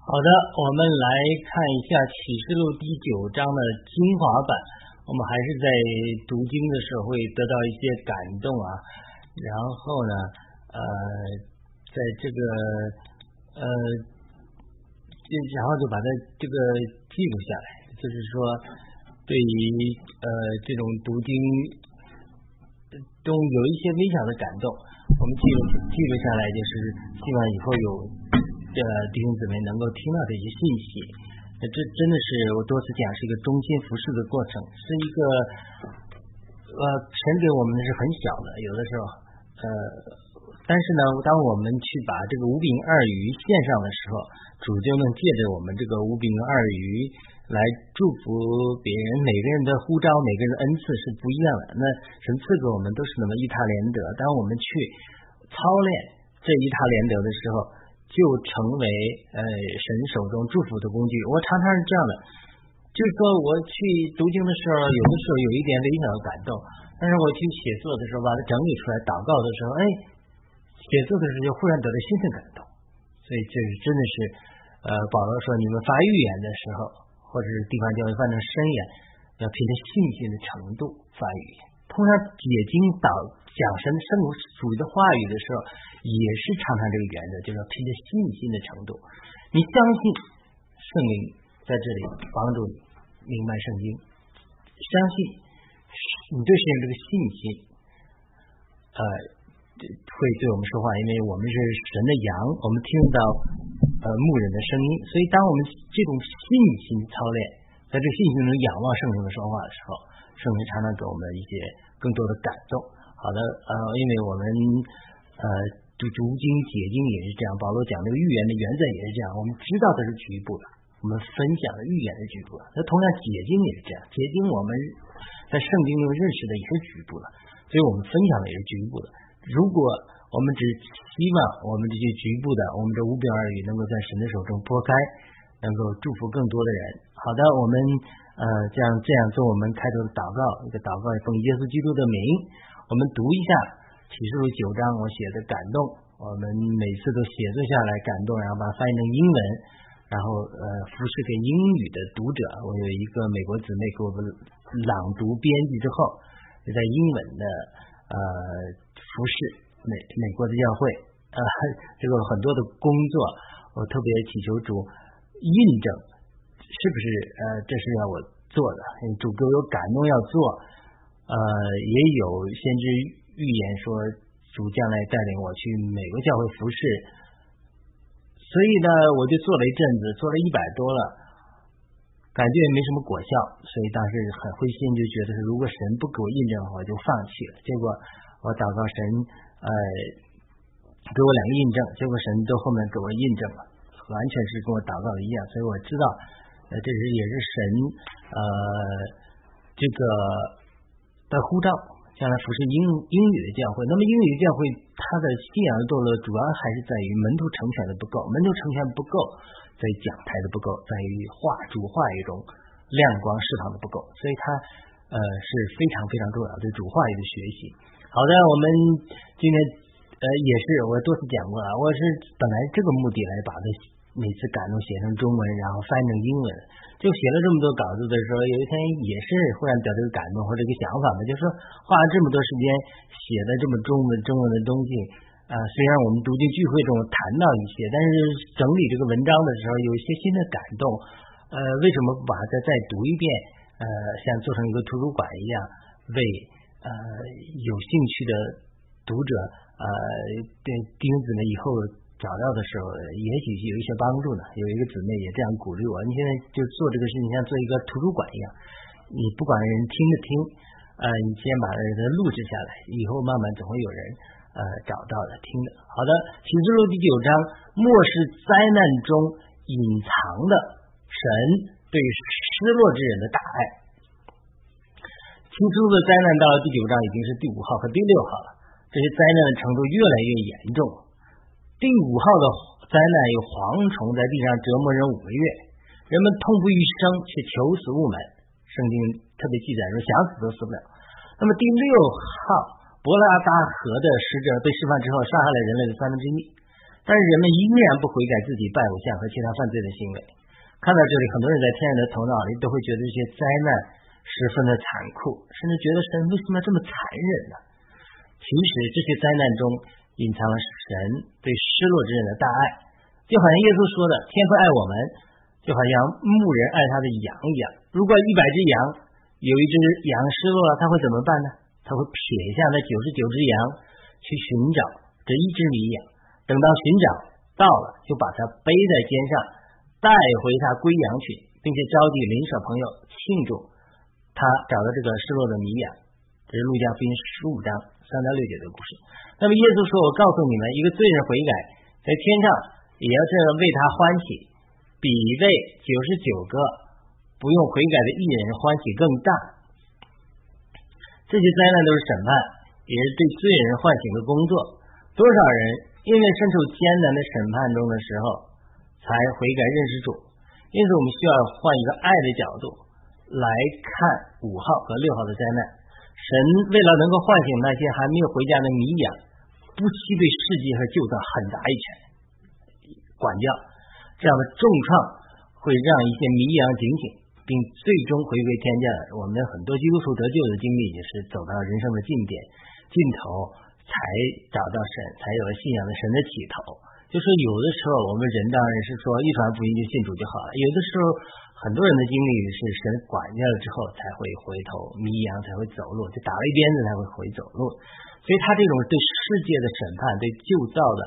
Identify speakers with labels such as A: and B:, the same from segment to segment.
A: 好的，我们来看一下《启示录》第九章的精华版。我们还是在读经的时候会得到一些感动啊，然后呢，呃，在这个呃，然后就把它这个记录下来，就是说，对于呃这种读经中有一些微小的感动，我们记录记录下来，就是希望以后有呃弟兄姊妹能够听到这些信息。那这真的是我多次讲，是一个中心服饰的过程，是一个呃，神给我们的是很小的，有的时候呃，但是呢，当我们去把这个五饼二鱼献上的时候，主就能借着我们这个五饼二鱼来祝福别人。每个人的呼召，每个人的恩赐是不一样的。那神赐给我们都是那么一他连得。当我们去操练这一他连得的时候，就成为呃神手中祝福的工具。我常常是这样的，就是说我去读经的时候，有的时候有一点微小的感动，但是我去写作的时候，把它整理出来，祷告的时候，哎，写作的时候就忽然得到新的感动。所以这是真的是，呃，保罗说你们发预言的时候，或者是地方教会发成申言，要凭着信心的程度发预言。通常解经导讲神圣属于的话语的时候。也是常常这个原则，就是凭着信心的程度，你相信圣灵在这里帮助你明白圣经，相信你对神这个信心，呃，会对我们说话，因为我们是神的羊，我们听到呃牧人的声音，所以当我们这种信心操练，在这信心中仰望圣灵的说话的时候，圣灵常常给我们一些更多的感动。好的，呃，因为我们呃。就读经解经也是这样，保罗讲那个预言的原则也是这样。我们知道的是局部的，我们分享的预言是局部的。那同样解经也是这样，解经我们在圣经中认识的也是局部的，所以我们分享的也是局部的。如果我们只希望我们这些局部的，我们这五表二语能够在神的手中拨开，能够祝福更多的人。好的，我们呃这样这样做，我们开头的祷告，一个祷告奉耶稣基督的名，我们读一下。启示录九章，我写的感动，我们每次都写作下来感动，然后把它翻译成英文，然后呃，服侍给英语的读者。我有一个美国姊妹给我们朗读编辑之后，在英文的呃服侍美美国的教会，呃，这个很多的工作，我特别祈求主印证，是不是呃这是要我做的？主给我有感动要做，呃，也有先知。预言说主将来带领我去美国教会服侍，所以呢，我就做了一阵子，做了一百多了，感觉也没什么果效，所以当时很灰心，就觉得是如果神不给我印证的话，我就放弃了。结果我祷告神，呃，给我两个印证，结果神都后面给我印证了，完全是跟我祷告的一样，所以我知道，呃，这是也是神呃这个的护照。将来服侍英英语的教会，那么英语教会它的信仰的堕落，主要还是在于门徒成全的不够，门徒成全不够，在于讲台的不够，在于话主话语中亮光释放的不够，所以它呃是非常非常重要对主话语的学习。好的，我们今天呃也是我多次讲过了，我是本来这个目的来把它每次感动写成中文，然后翻成英文。就写了这么多稿子的时候，有一天也是忽然得这个感动或者一个想法嘛，就是说花了这么多时间写的这么中文中文的东西，啊，虽然我们读经聚会中谈到一些，但是整理这个文章的时候有一些新的感动，呃，为什么不把它再读一遍？呃，像做成一个图书馆一样，为呃有兴趣的读者，呃，对钉子呢以后。找到的时候，也许是有一些帮助呢。有一个姊妹也这样鼓励我：“你现在就做这个事情，像做一个图书馆一样，你不管人听不听，呃，你先把它录制下来，以后慢慢总会有人呃找到的听的。”好的，启示录第九章，末世灾难中隐藏的神对失落之人的大爱。启示录的灾难到了第九章已经是第五号和第六号了，这些灾难的程度越来越严重。第五号的灾难有蝗虫在地上折磨人五个月，人们痛不欲生，却求死无门。圣经特别记载说，想死都死不了。那么第六号伯拉达河的使者被释放之后，杀害了人类的三分之一。但是人们依然不悔改自己拜偶像和其他犯罪的行为。看到这里，很多人在天然的头脑里都会觉得这些灾难十分的残酷，甚至觉得神为什么要这么残忍呢？其实这些灾难中隐藏了神对失落之人的大爱，就好像耶稣说的：“天父爱我们，就好像牧人爱他的羊一样。如果一百只羊有一只羊失落了，他会怎么办呢？他会撇下那九十九只羊去寻找这一只迷羊，等到寻找到了，就把它背在肩上，带回他归羊群，并且召集邻舍朋友庆祝他找到这个失落的迷羊。”这是路加福音十五章三到六节的故事。那么耶稣说：“我告诉你们，一个罪人悔改，在天上也要这样为他欢喜，比为九十九个不用悔改的艺人欢喜更大。这些灾难都是审判，也是对罪人唤醒的工作。多少人因为身处艰难的审判中的时候，才悔改认识主？因此，我们需要换一个爱的角度来看五号和六号的灾难。”神为了能够唤醒那些还没有回家的迷养，不惜对世界和旧的狠打一拳，管教这样的重创会让一些迷养警醒，并最终回归天家。我们很多基督徒得救的经历也是走到人生的尽点、尽头，才找到神，才有了信仰的神的起头。就是有的时候我们人当然是说一传福音就信主就好了，有的时候。很多人的经历是神管教了之后才会回头，迷羊才会走路，就打了一鞭子才会回走路。所以他这种对世界的审判、对旧造的、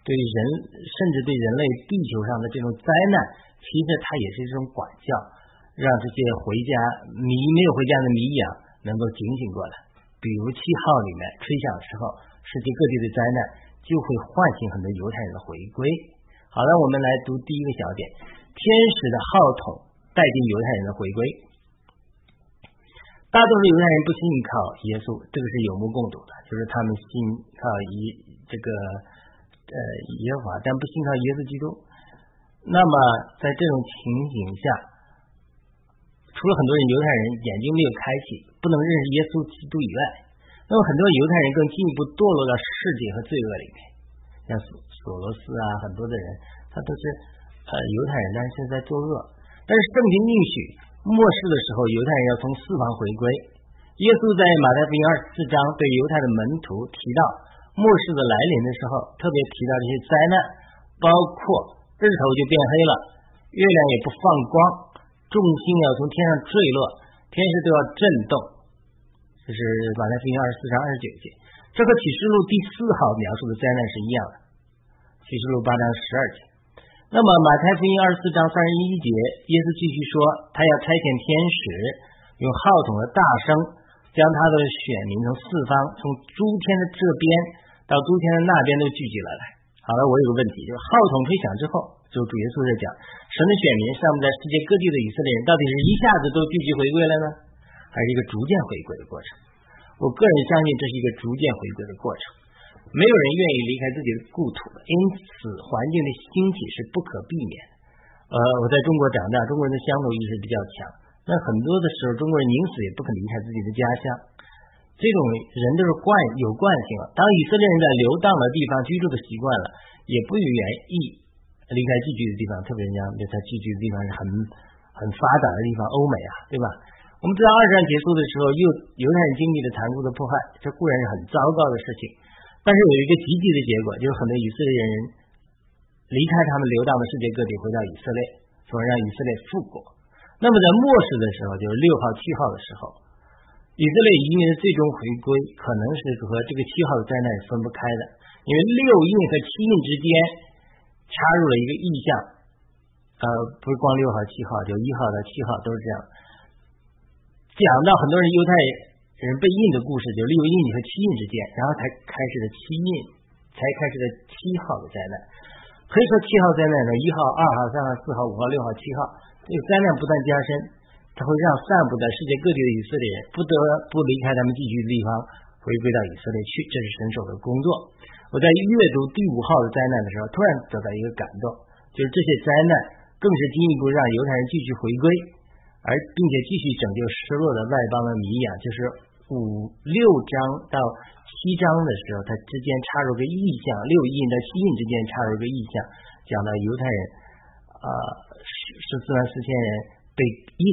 A: 对人甚至对人类地球上的这种灾难，其实它也是一种管教，让这些回家迷没有回家的迷羊能够警醒过来。比如七号里面吹响的时候，世界各地的灾难就会唤醒很多犹太人的回归。好了，我们来读第一个小点：天使的号筒。代替犹太人的回归，大多数犹太人不信靠耶稣，这个是有目共睹的，就是他们信靠耶这个呃耶和华，但不信靠耶稣基督。那么在这种情形下，除了很多人犹太人眼睛没有开启，不能认识耶稣基督以外，那么很多犹太人更进一步堕落到世界和罪恶里面，像索索罗斯啊，很多的人他都是呃犹太人，但是现在作恶。但是圣经应许末世的时候，犹太人要从四方回归。耶稣在马太福音二十四章对犹太的门徒提到末世的来临的时候，特别提到这些灾难，包括日头就变黑了，月亮也不放光，众星要从天上坠落，天时都要震动。这是马太福音二十四章二十九节，这和启示录第四号描述的灾难是一样的。启示录八章十二节。那么马太福音二十四章三十一节，耶稣继续说，他要差遣天使，用号筒的大声，将他的选民从四方，从诸天的这边到诸天的那边都聚集了来。好了，我有个问题，就是号筒吹响之后，就主耶稣在讲，神的选民上面在世界各地的以色列人，到底是一下子都聚集回归了呢，还是一个逐渐回归的过程？我个人相信这是一个逐渐回归的过程。没有人愿意离开自己的故土，因此环境的兴起是不可避免。呃，我在中国长大，中国人的乡土意识比较强，那很多的时候中国人宁死也不肯离开自己的家乡。这种人都是惯有惯性了。当以色列人在流荡的地方居住的习惯了，也不愿意离开聚居的地方，特别人家他聚居的地方是很很发达的地方，欧美啊，对吧？我们知道二战结束的时候，又犹太人经历了残酷的迫害，这固然是很糟糕的事情。但是有一个积极的结果，就是很多以色列人离开他们流荡的世界各地，回到以色列，从而让以色列复国。那么在末世的时候，就是六号、七号的时候，以色列移民的最终回归，可能是和这个七号的灾难是分不开的，因为六印和七印之间插入了一个意象，呃，不是光六号、七号，就一号到七号都是这样，讲到很多人犹太。人被印的故事，就六印和七印之间，然后才开始的七印，才开始的七号的灾难。可以说七号灾难呢，一号、二号、三号、四号、五号、六号、七号，这个灾难不断加深，它会让散布在世界各地的以色列人不得不离开他们寄居的地方，回归到以色列去。这是神手的工作。我在阅读第五号的灾难的时候，突然得到一个感动，就是这些灾难更是进一步让犹太人继续回归，而并且继续拯救失落的外邦的迷养，就是。五六章到七章的时候，它之间插入个意象，六印到七印之间插入个意象，讲到犹太人啊十十四万四千人被印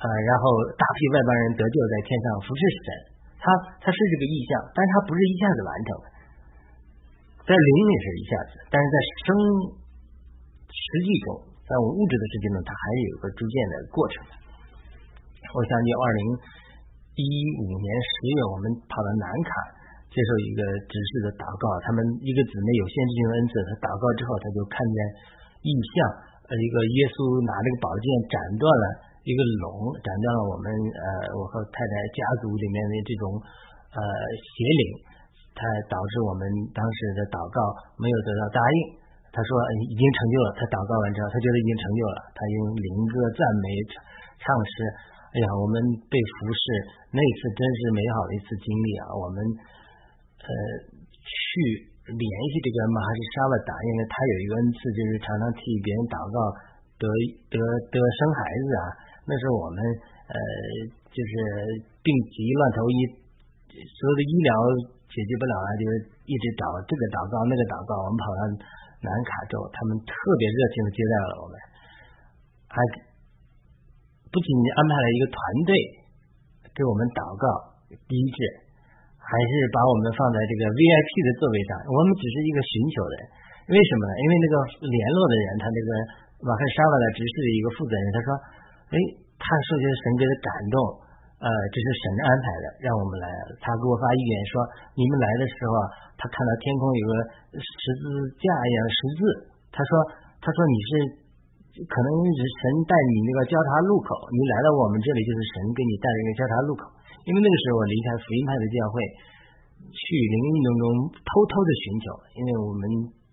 A: 啊，然后大批外邦人得救在天上服侍神，它它是这个意象，但是它不是一下子完成的，在灵里是一下子，但是在生实际中，在我们物质的世界中，它还是有个逐渐的过程。我想起二零一五年十月，我们跑到南卡接受一个执事的祷告，他们一个姊妹有先知性恩赐，他祷告之后，他就看见异象，呃，一个耶稣拿这个宝剑斩断了一个龙，斩断了我们呃我和太太家族里面的这种呃邪灵，他导致我们当时的祷告没有得到答应。他说已经成就了，他祷告完之后，他觉得已经成就了，他用灵歌赞美唱诗。哎呀，我们被服侍那次真是美好的一次经历啊！我们呃去联系这个马哈什沙瓦达，因为他有一个恩赐，就是常常替别人祷告得得得生孩子啊。那时候我们呃就是病急乱投医，所有的医疗解决不了啊，就是一直找这个祷告那个祷告。我们跑到南卡州，他们特别热情的接待了我们，还。不仅安排了一个团队给我们祷告医治，还是把我们放在这个 VIP 的座位上。我们只是一个寻求的人，为什么呢？因为那个联络的人，他那个马克沙瓦的执事的一个负责人，他说：“哎，他说这是神给的感动，呃，这是神安排的，让我们来。他给我发预言说，你们来的时候，他看到天空有个十字架一样十字，他说，他说你是。”可能是神带你那个交叉路口，你来到我们这里就是神给你带了一个交叉路口。因为那个时候我离开福音派的教会，去灵运动中偷偷的寻求，因为我们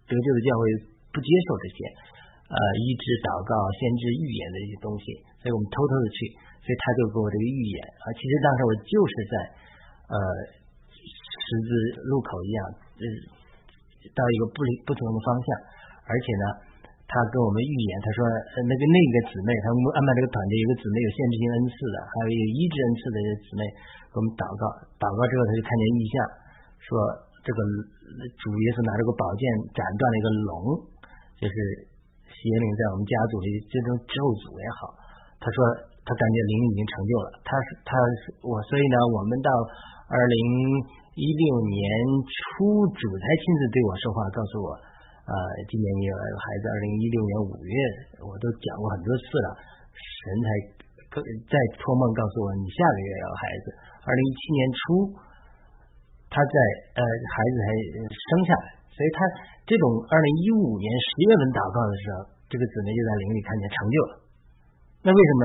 A: 得救的教会不接受这些呃医治、祷告、先知预言的一些东西，所以我们偷偷的去，所以他就给我这个预言啊。其实当时我就是在呃十字路口一样，呃到一个不不同的方向，而且呢。他跟我们预言，他说，那个那个姊妹，他们安排这个团队，有个姊妹有限制性恩赐的，还有有医治恩赐的姊妹，给我们祷告，祷告之后他就看见异象，说这个主耶稣拿这个宝剑斩断了一个龙，就是邪灵在我们家族里这种咒诅也好，他说他感觉灵已经成就了，他是他我所以呢，我们到二零一六年初，主才亲自对我说话，告诉我。呃，今年也有孩子，二零一六年五月，我都讲过很多次了。神才在托梦告诉我，你下个月要孩子。二零一七年初，他在呃，孩子还生下来，所以他这种二零一五年十月份祷告的时候，这个姊妹就在灵里看见成就了。那为什么？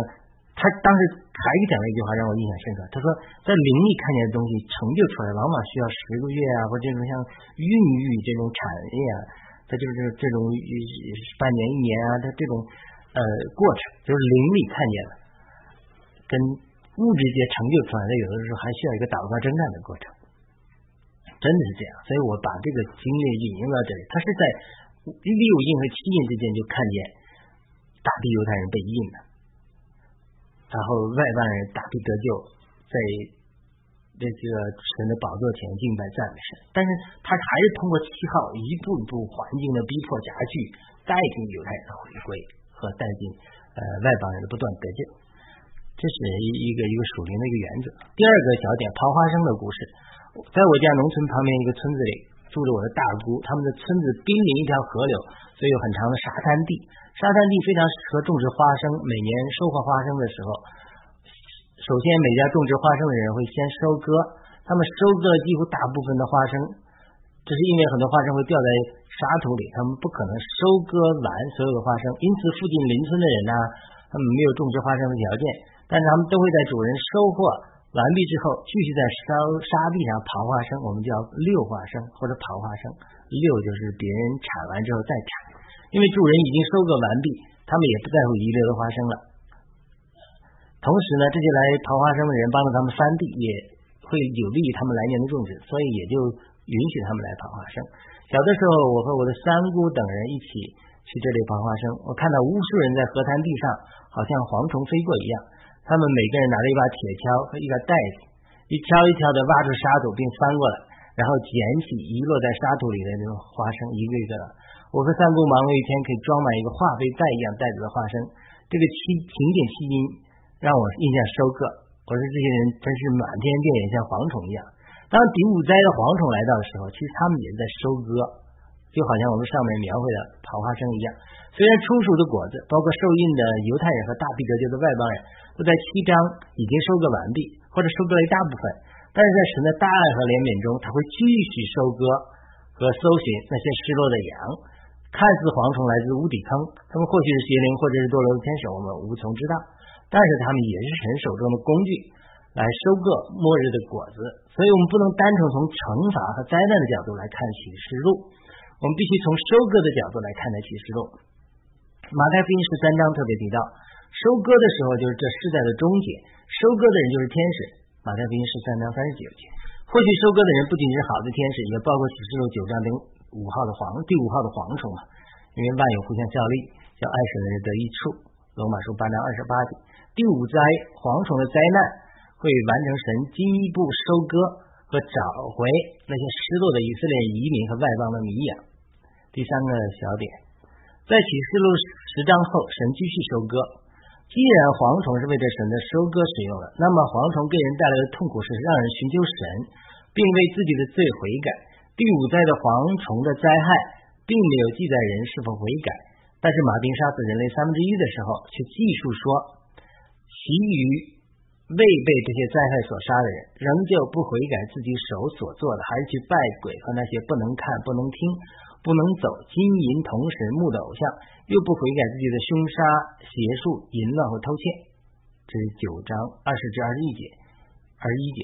A: 他当时还讲了一句话让我印象深刻，他说在灵里看见的东西成就出来，往往需要十个月啊，或者这种像孕育这种产业啊。他就是这种半年一年啊，他这种呃过程，就是灵里看见了，跟物质界成就出来的，有的时候还需要一个祷告征战的过程，真的是这样。所以我把这个经历引用到这里，他是在六印和七印之间就看见大批犹太人被印了，然后外邦人大批得救，在。这个神的宝座前敬拜赞美神，但是他还是通过七号一步一步环境的逼迫加剧，带进犹太人的回归和带进呃外邦人的不断得救，这是一一个一个属灵的一个原则。第二个小点，刨花生的故事，在我家农村旁边一个村子里住着我的大姑，他们的村子濒临一条河流，所以有很长的沙滩地，沙滩地非常适合种植花生，每年收获花生的时候。首先，每家种植花生的人会先收割，他们收割几乎大部分的花生，这是因为很多花生会掉在沙土里，他们不可能收割完所有的花生，因此附近邻村的人呢，他们没有种植花生的条件，但是他们都会在主人收获完毕之后，继续在沙沙地上刨花生，我们叫溜花生或者刨花生，溜就是别人铲完之后再铲，因为主人已经收割完毕，他们也不在乎遗留的花生了。同时呢，这些来刨花生的人帮助他们翻地，也会有利于他们来年的种植，所以也就允许他们来刨花生。小的时候，我和我的三姑等人一起去这里刨花生，我看到无数人在河滩地上，好像蝗虫飞过一样。他们每个人拿着一把铁锹和一个袋子，一锹一锹的挖出沙土并翻过来，然后捡起遗落在沙土里的那种花生，一个一个的。我和三姑忙了一天，可以装满一个化肥袋一样袋子的花生。这个期勤俭期因让我印象深刻。我说这些人真是满天遍野，像蝗虫一样。当第五灾的蝗虫来到的时候，其实他们也在收割，就好像我们上面描绘的桃花生一样。虽然初熟的果子，包括受印的犹太人和大庇革教的外邦人，都在七章已经收割完毕，或者收割了一大部分，但是在神的大爱和怜悯中，他会继续收割和搜寻那些失落的羊。看似蝗虫来自无底坑，他们或许是邪灵，或者是堕落的天使，我们无从知道。但是他们也是神手中的工具，来收割末日的果子。所以我们不能单纯从惩罚和灾难的角度来看启示录，我们必须从收割的角度来看待启示录。马太福音十三章特别提到，收割的时候就是这世代的终结，收割的人就是天使。马太福音十三章三十九节，或许收割的人不仅是好的天使，也包括启示录九章零五号的蝗第五号的蝗虫嘛，因为万有互相效力，叫爱神的人得益处。罗马书八章二十八节，第五灾蝗虫的灾难会完成神进一步收割和找回那些失落的以色列移民和外邦的迷羊。第三个小点，在启示录十章后，神继续收割。既然蝗虫是为着神的收割使用的，那么蝗虫给人带来的痛苦是让人寻求神，并为自己的罪悔改。第五代的蝗虫的灾害并没有记载人是否悔改，但是马丁杀死人类三分之一的时候，却记述说，其余未被这些灾害所杀的人，仍旧不悔改自己手所做的，还是去拜鬼和那些不能看、不能听、不能走、金银铜神木的偶像，又不悔改自己的凶杀、邪术、淫乱和偷窃。这是九章二十至二十一节，二十一节。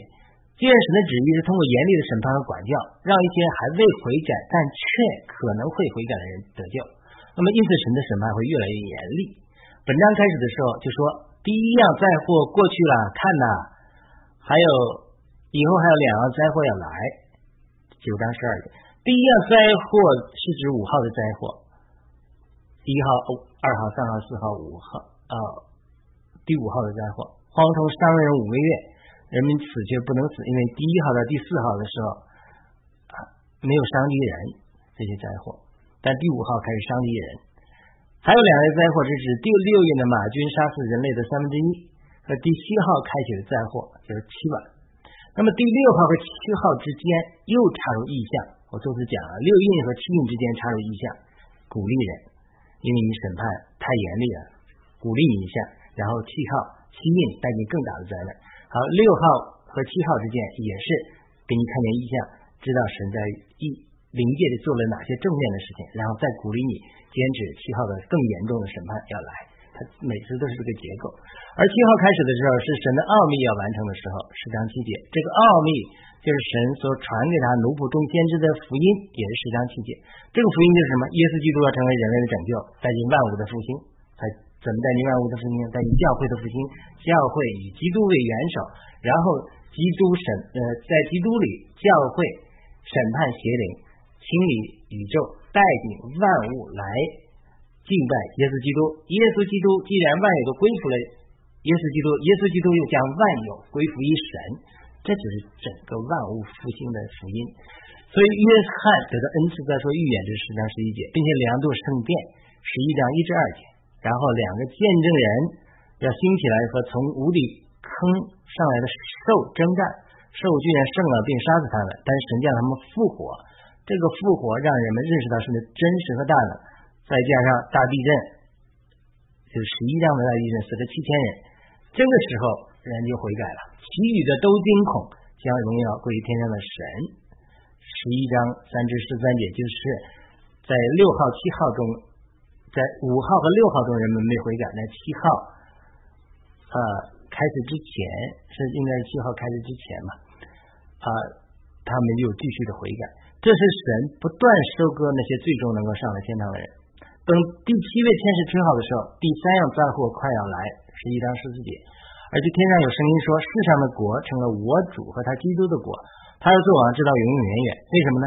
A: 既然神的旨意是通过严厉的审判和管教，让一些还未悔改但却可能会悔改的人得救，那么因此神的审判会越来越严厉。本章开始的时候就说，第一样灾祸过去了，看呐，还有以后还有两样灾祸要来。九章十二节，第一样灾祸是指五号的灾祸，一号、二号、三号、四号、五号啊，第五号的灾祸，蝗虫伤人五个月。人民死却不能死，因为第一号到第四号的时候没有伤敌人这些灾祸，但第五号开始伤敌人。还有两类灾祸，是指第六印的马军杀死人类的三分之一，和第七号开启的灾祸就是七晚。那么第六号和七号之间又插入意象，我多次讲了，六印和七印之间插入意象，鼓励人，因为你审判太严厉了，鼓励你一下，然后七号七印带给更大的灾难。好，六号和七号之间也是给你看见意象，知道神在一灵界里做了哪些正面的事情，然后再鼓励你坚持七号的更严重的审判要来。它每次都是这个结构。而七号开始的时候是神的奥秘要完成的时候，十章七节，这个奥秘就是神所传给他奴仆中先知的福音，也是十章七节。这个福音就是什么？耶稣基督要成为人类的拯救，带进万物的复兴。怎么带领万物的复兴？带领教会的复兴，教会以基督为元首，然后基督审呃，在基督里教会审判邪灵，清理宇宙，带领万物来敬拜耶稣基督。耶稣基督既然万有都归服了耶稣基督，耶稣基督又将万有归服于神，这就是整个万物复兴的福音。所以约翰得到恩赐在说预言这十章十一节，并且量度圣殿十一章一至二节。然后两个见证人要兴起来和从无底坑上来的兽征战，兽居然胜了并杀死他们，但是神叫他们复活，这个复活让人们认识到神的真实和大能，再加上大地震，就是十一章的大地震死了七千人，这个时候人就悔改了，其余的都惊恐，将荣耀归于天上的神。十一章三至十三节就是在六号七号中。在五号和六号中，人们没悔改；在七号，呃，开始之前是应该是七号开始之前嘛，啊，他们又继续的悔改。这是神不断收割那些最终能够上了天堂的人。等第七位天使吹号的时候，第三样灾祸快要来，十一章十四节，而且天上有声音说：世上的国成了我主和他基督的国，他要做王，直到永永远远。为什么呢？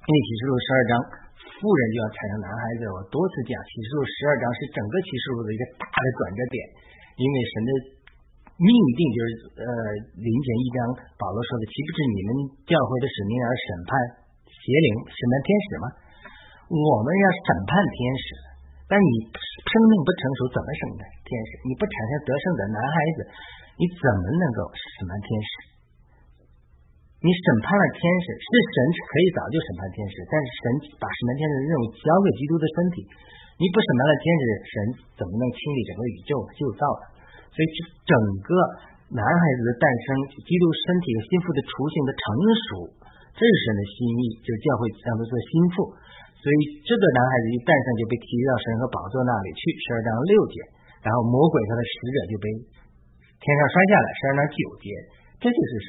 A: 因为启示录十二章。富人就要产生男孩子，我多次讲启示录十二章是整个启示录的一个大的转折点，因为神的命定就是呃临前一章保罗说的，岂不是你们教会的使命而审判邪灵、审判天使吗？我们要审判天使，但你生命不成熟，怎么审判天使？你不产生得胜的男孩子，你怎么能够审判天使？你审判了天使，是神可以早就审判天使，但是神把审判天使的任务交给基督的身体，你不审判了天使，神怎么能清理整个宇宙旧造呢？所以，整个男孩子的诞生，基督身体和心腹的雏形的成熟，这是神的心意，就教会让他做心腹。所以，这个男孩子一诞生就被提到神和宝座那里去，十二章六节，然后魔鬼他的使者就被天上摔下来，十二章九节。这就是说，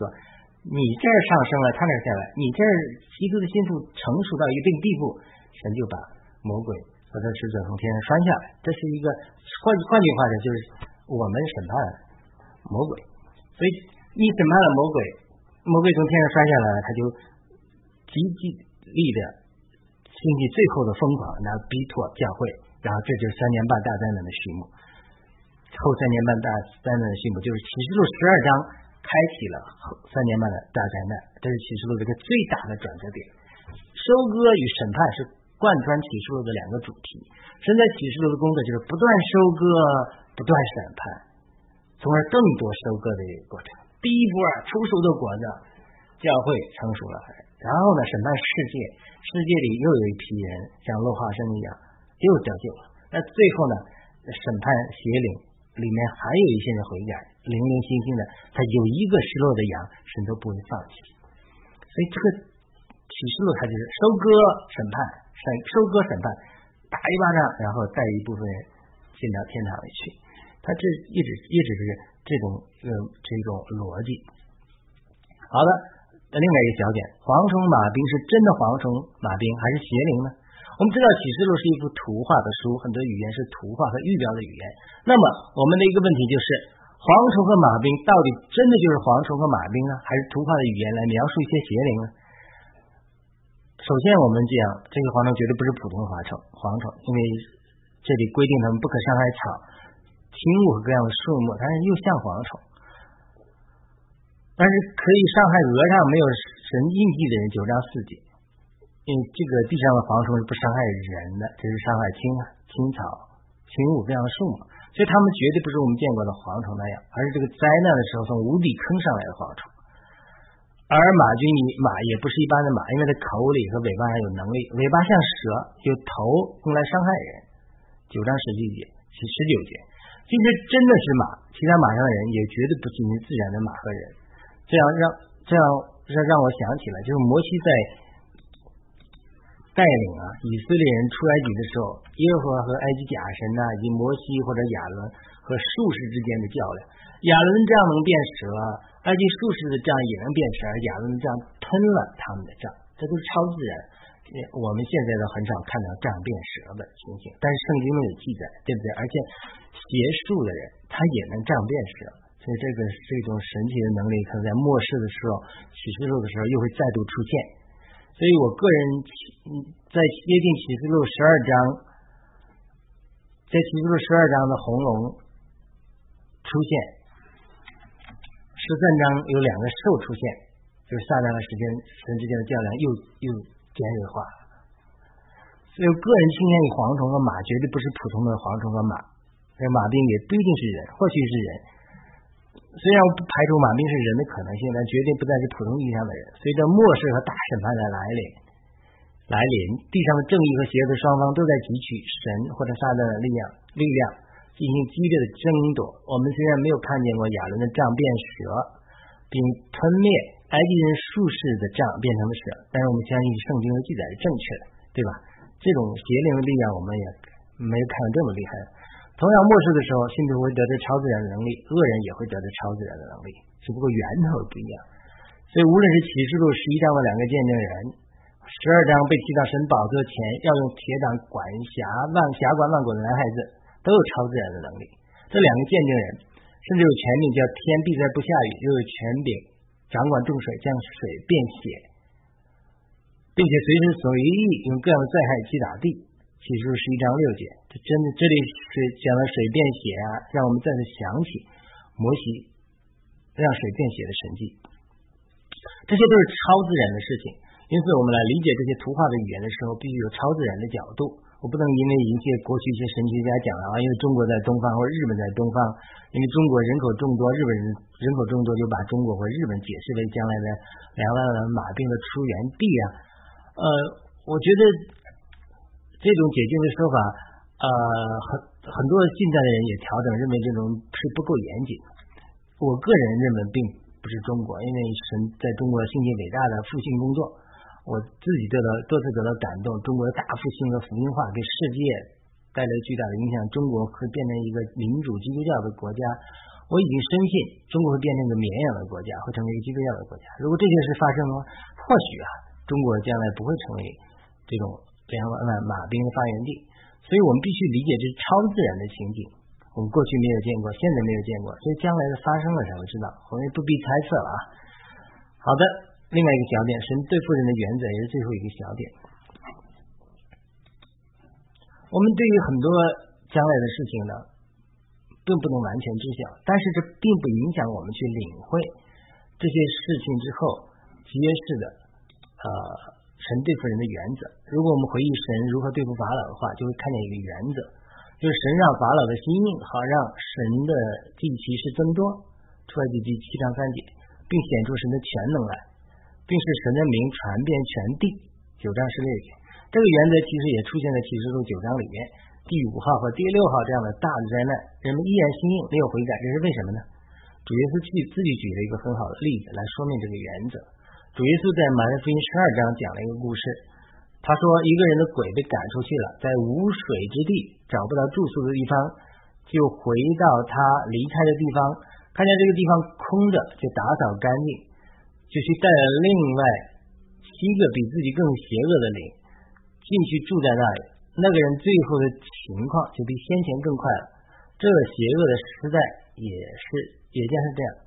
A: 你这儿上升了，他那儿下来，你这儿基督的心腹成熟到一定地步，神就把魔鬼和他使者从天上摔下来。这是一个换换句话讲，就是。我们审判魔鬼，所以你审判了魔鬼，魔鬼从天上摔下来，他就极极力的兴起最后的疯狂，然后逼迫教会，然后这就是三年半大灾难的序幕。后三年半大灾难的序幕就是启示录十二章开启了三年半的大灾难，这是启示录这个最大的转折点。收割与审判是贯穿启示录的两个主题。现在启示录的工作就是不断收割。不断审判，从而更多收割的一个过程。第一波成熟的果子，教会成熟了，然后呢，审判世界，世界里又有一批人像落花生一样又得救了。那最后呢，审判邪灵里面还有一些人悔改，零零星星的，他有一个失落的羊，神都不会放弃。所以这个启示录它就是收割审判，审收割审判，打一巴掌，然后带一部分人进到天堂里去。他这一直一直是这种呃这种逻辑。好的，另外一个小点，蝗虫马兵是真的蝗虫马兵还是邪灵呢？我们知道启示录是一幅图画的书，很多语言是图画和预表的语言。那么我们的一个问题就是，蝗虫和马兵到底真的就是蝗虫和马兵呢，还是图画的语言来描述一些邪灵呢？首先我们讲，这个蝗虫绝对不是普通的蝗虫，蝗虫，因为这里规定他们不可伤害草。青物和各样的树木，但是又像蝗虫，但是可以伤害额上没有神印记的人。九章四节，因为这个地上的蝗虫是不伤害人的，这是伤害青青草、青物各样的树木，所以他们绝对不是我们见过的蝗虫那样，而是这个灾难的时候从无底坑上来的蝗虫。而马军马也不是一般的马，因为它口里和尾巴还有能力，尾巴像蛇，有头用来伤害人。九章十七节，十十九节。其实真的是马，其他马上的人也绝对不近于自然的马和人。这样让这样让让我想起了，就是摩西在带领啊以色列人出埃及的时候，耶和华和埃及假神呐，以及摩西或者亚伦和术士之间的较量。亚伦这样能变蛇，埃及术士的杖也能变蛇，亚伦的杖吞了他们的杖，这都是超自然。我们现在都很少看到这样变蛇的情形，但是圣经中有记载，对不对？而且邪术的人他也能这样变蛇，所以这个是一种神奇的能力，可能在末世的时候、启示录的时候又会再度出现。所以我个人在接近启示录十二章，在启示录十二章的红龙出现，十三章有两个兽出现，就是撒旦和时间神之间的较量又又。尖锐化，所以个人倾向于蝗虫和马，绝对不是普通的蝗虫和马。这马兵也不一定是人，或许是人。虽然不排除马兵是人的可能性，但绝对不再是普通意义上的人。随着末世和大审判的来临，来临，地上的正义和邪恶的双方都在汲取神或者撒旦的力量，力量进行激烈的争夺。我们虽然没有看见过亚伦的杖变蛇，并吞灭。埃及人术士的杖变成了蛇，但是我们相信圣经的记载是正确的，对吧？这种邪灵的力量我们也没有看到这么厉害。同样末世的时候，信徒会得到超自然的能力，恶人也会得到超自然的能力，只不过源头不一样。所以无论是启示录十一章的两个见证人，十二章被提到神宝座前要用铁掌管辖万辖管万国的男孩子，都有超自然的能力。这两个见证人甚至有权柄叫天地在不下雨，又有权柄。掌管重水，将水变血，并且随时随地用各样的灾害击打地。启示录十一章六节，真的这里是讲了水变血啊，让我们再次想起摩西让水变血的神迹，这些都是超自然的事情。因此，我们来理解这些图画的语言的时候，必须有超自然的角度。我不能因为一些过去一些神学家讲啊，因为中国在东方或者日本在东方，因为中国人口众多，日本人人口众多，就把中国或日本解释为将来的两万万马兵的出源地啊。呃，我觉得这种解经的说法，呃，很很多近代的人也调整，认为这种是不够严谨。我个人认为并不是中国，因为神在中国兴起伟大的复兴工作。我自己得到多次得到感动，中国的大复兴和福音化给世界带来巨大的影响，中国会变成一个民主基督教的国家。我已经深信中国会变成一个绵羊的国家，会成为一个基督教的国家。如果这件事发生的话，或许啊，中国将来不会成为这种两万万马兵的发源地。所以我们必须理解这是超自然的情景，我们过去没有见过，现在没有见过，所以将来的发生了才会知道，我们不必猜测了啊。好的。另外一个小点，神对富人的原则也是最后一个小点。我们对于很多将来的事情呢，并不能完全知晓，但是这并不影响我们去领会这些事情之后揭示的呃神对付人的原则。如果我们回忆神如何对付法老的话，就会看见一个原则，就是神让法老的心硬好让神的祭旗是增多，出来记第七章三节，并显出神的全能来。并使神的名传遍全地。九章十六节，这个原则其实也出现在启示录九章里面。第五号和第六号这样的大的灾难，人们依然心硬，没有悔改，这是为什么呢？主耶稣自己自己举了一个很好的例子来说明这个原则。主耶稣在马太福音十二章讲了一个故事，他说一个人的鬼被赶出去了，在无水之地找不到住宿的地方，就回到他离开的地方，看见这个地方空着，就打扫干净。就去带了另外七个比自己更邪恶的灵进去住在那里，那个人最后的情况就比先前更快了。这个邪恶的时代也是也将是这样。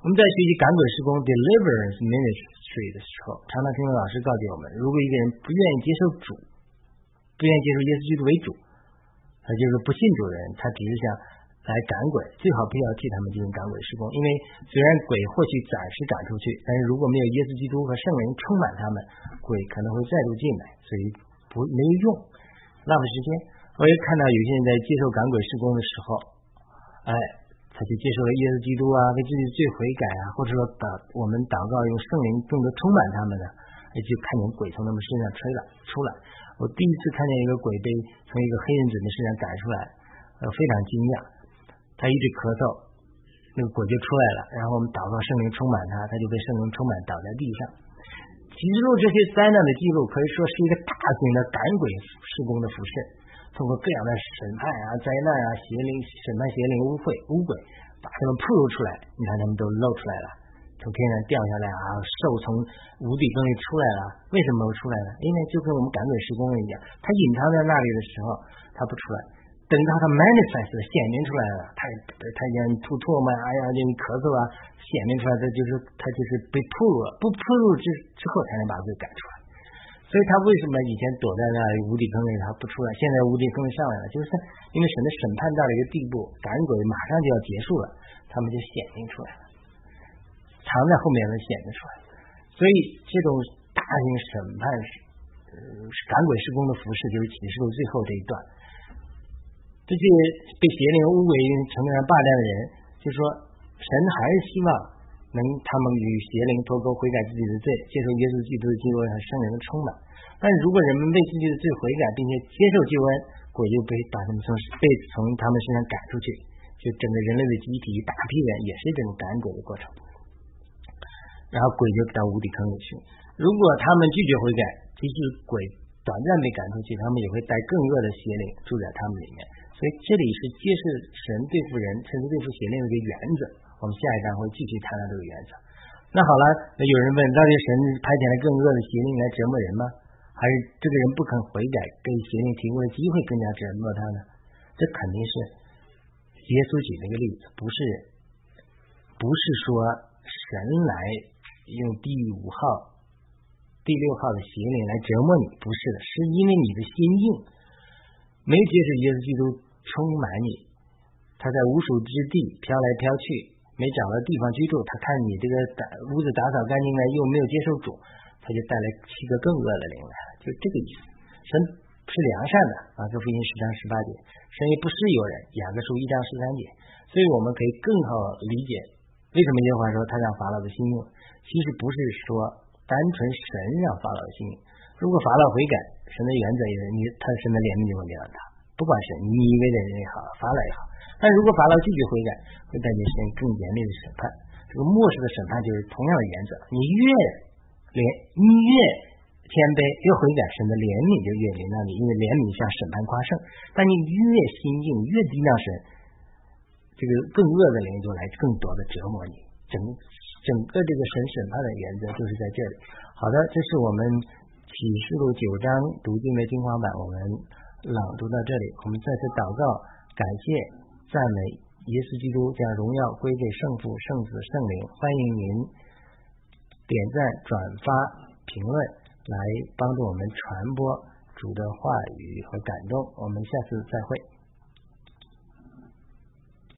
A: 我们在学习赶鬼施工 （deliverance ministry） 的时候，常常听到老师告诫我们：如果一个人不愿意接受主，不愿意接受耶稣基督为主，他就是不信主的人，他只是想。来赶鬼，最好不要替他们进行赶鬼施工，因为虽然鬼或许暂时赶出去，但是如果没有耶稣基督和圣灵充满他们，鬼可能会再度进来，所以不没有用，浪费时间。我也看到有些人在接受赶鬼施工的时候，哎，他就接受了耶稣基督啊，为自己的罪悔改啊，或者说祷我们祷告用圣灵更多充满他们呢，就看见鬼从他们身上吹了出来。我第一次看见一个鬼被从一个黑人子的身上赶出来，呃，非常惊讶。他一直咳嗽，那个鬼就出来了。然后我们祷告圣灵充满他，他就被圣灵充满，倒在地上。其实录这些灾难的记录，可以说是一个大型的赶鬼施工的辐射，通过各样的审判啊、灾难啊、邪灵审判邪灵污秽污鬼，把他们暴露出来。你看他们都露出来了，从天上掉下来啊，兽从无底洞里出来了。为什么会出来了？因为就跟我们赶鬼施工一样，他隐藏在那里的时候，他不出来。等到他 manifest 显明出来了，他他讲吐唾沫，哎呀，这咳嗽啊，显明出来，他就是他就是被吐了，不吐入之之后才能把鬼赶出来。所以他为什么以前躲在那无底坑里他不出来，现在无底坑上来了，就是因为神的审判到了一个地步，赶鬼马上就要结束了，他们就显明出来了，藏在后面能显明出来。所以这种大型审判呃赶鬼施工的服饰，就是启示录最后这一段。这些被邪灵污鬼、成为霸占的人，就说神还是希望能他们与邪灵脱钩，悔改自己的罪，接受耶稣基督的经过和圣灵的充满。但如果人们为自己的罪悔改，并且接受救恩，鬼就被把他们从被从他们身上赶出去，就整个人类的集体一大批人也是这种赶鬼的过程。然后鬼就到无底坑里去。如果他们拒绝悔改，即使鬼短暂被赶出去，他们也会带更恶的邪灵住在他们里面。所以这里是揭示神对付人，甚至对付邪灵的一个原则。我们下一章会继续谈到这个原则。那好了，那有人问，到底神派遣了更恶的邪灵来折磨人吗？还是这个人不肯悔改，给邪灵提供的机会更加折磨他呢？这肯定是耶稣举那个例子，不是不是说神来用第五号、第六号的邪灵来折磨你，不是的，是因为你的心硬，没接受耶稣基督。充满你，他在无数之地飘来飘去，没找到地方居住，他看你这个打屋子打扫干净了，又没有接受主，他就带来七个更恶的灵来了，就这个意思。神是良善的啊，这福音十章十八节，神也不是有人，雅各书一章十三节，所以我们可以更好理解为什么耶和华说他让法老的心用，其实不是说单纯神让法老的心用，如果法老悔改，神的原则也是你他神的怜悯就会给到他，不管是你以为的人也好，法老也好。但如果法老拒绝悔改，会带进神更严厉的审判。这个末世的审判就是同样的原则，你越怜你越谦卑，越悔改，神的怜悯就越临到你，因为怜悯像审判夸胜。但你越心硬，越低量神，这个更恶的灵就来更多的折磨你。整整个这个神审判的原则就是在这里。好的，这是我们启示录九章读经的精华版，我们朗读到这里。我们再次祷告，感谢。赞美耶稣基督，将荣耀归给圣父、圣子、圣灵。欢迎您点赞、转发、评论，来帮助我们传播主的话语和感动。我们下次再会。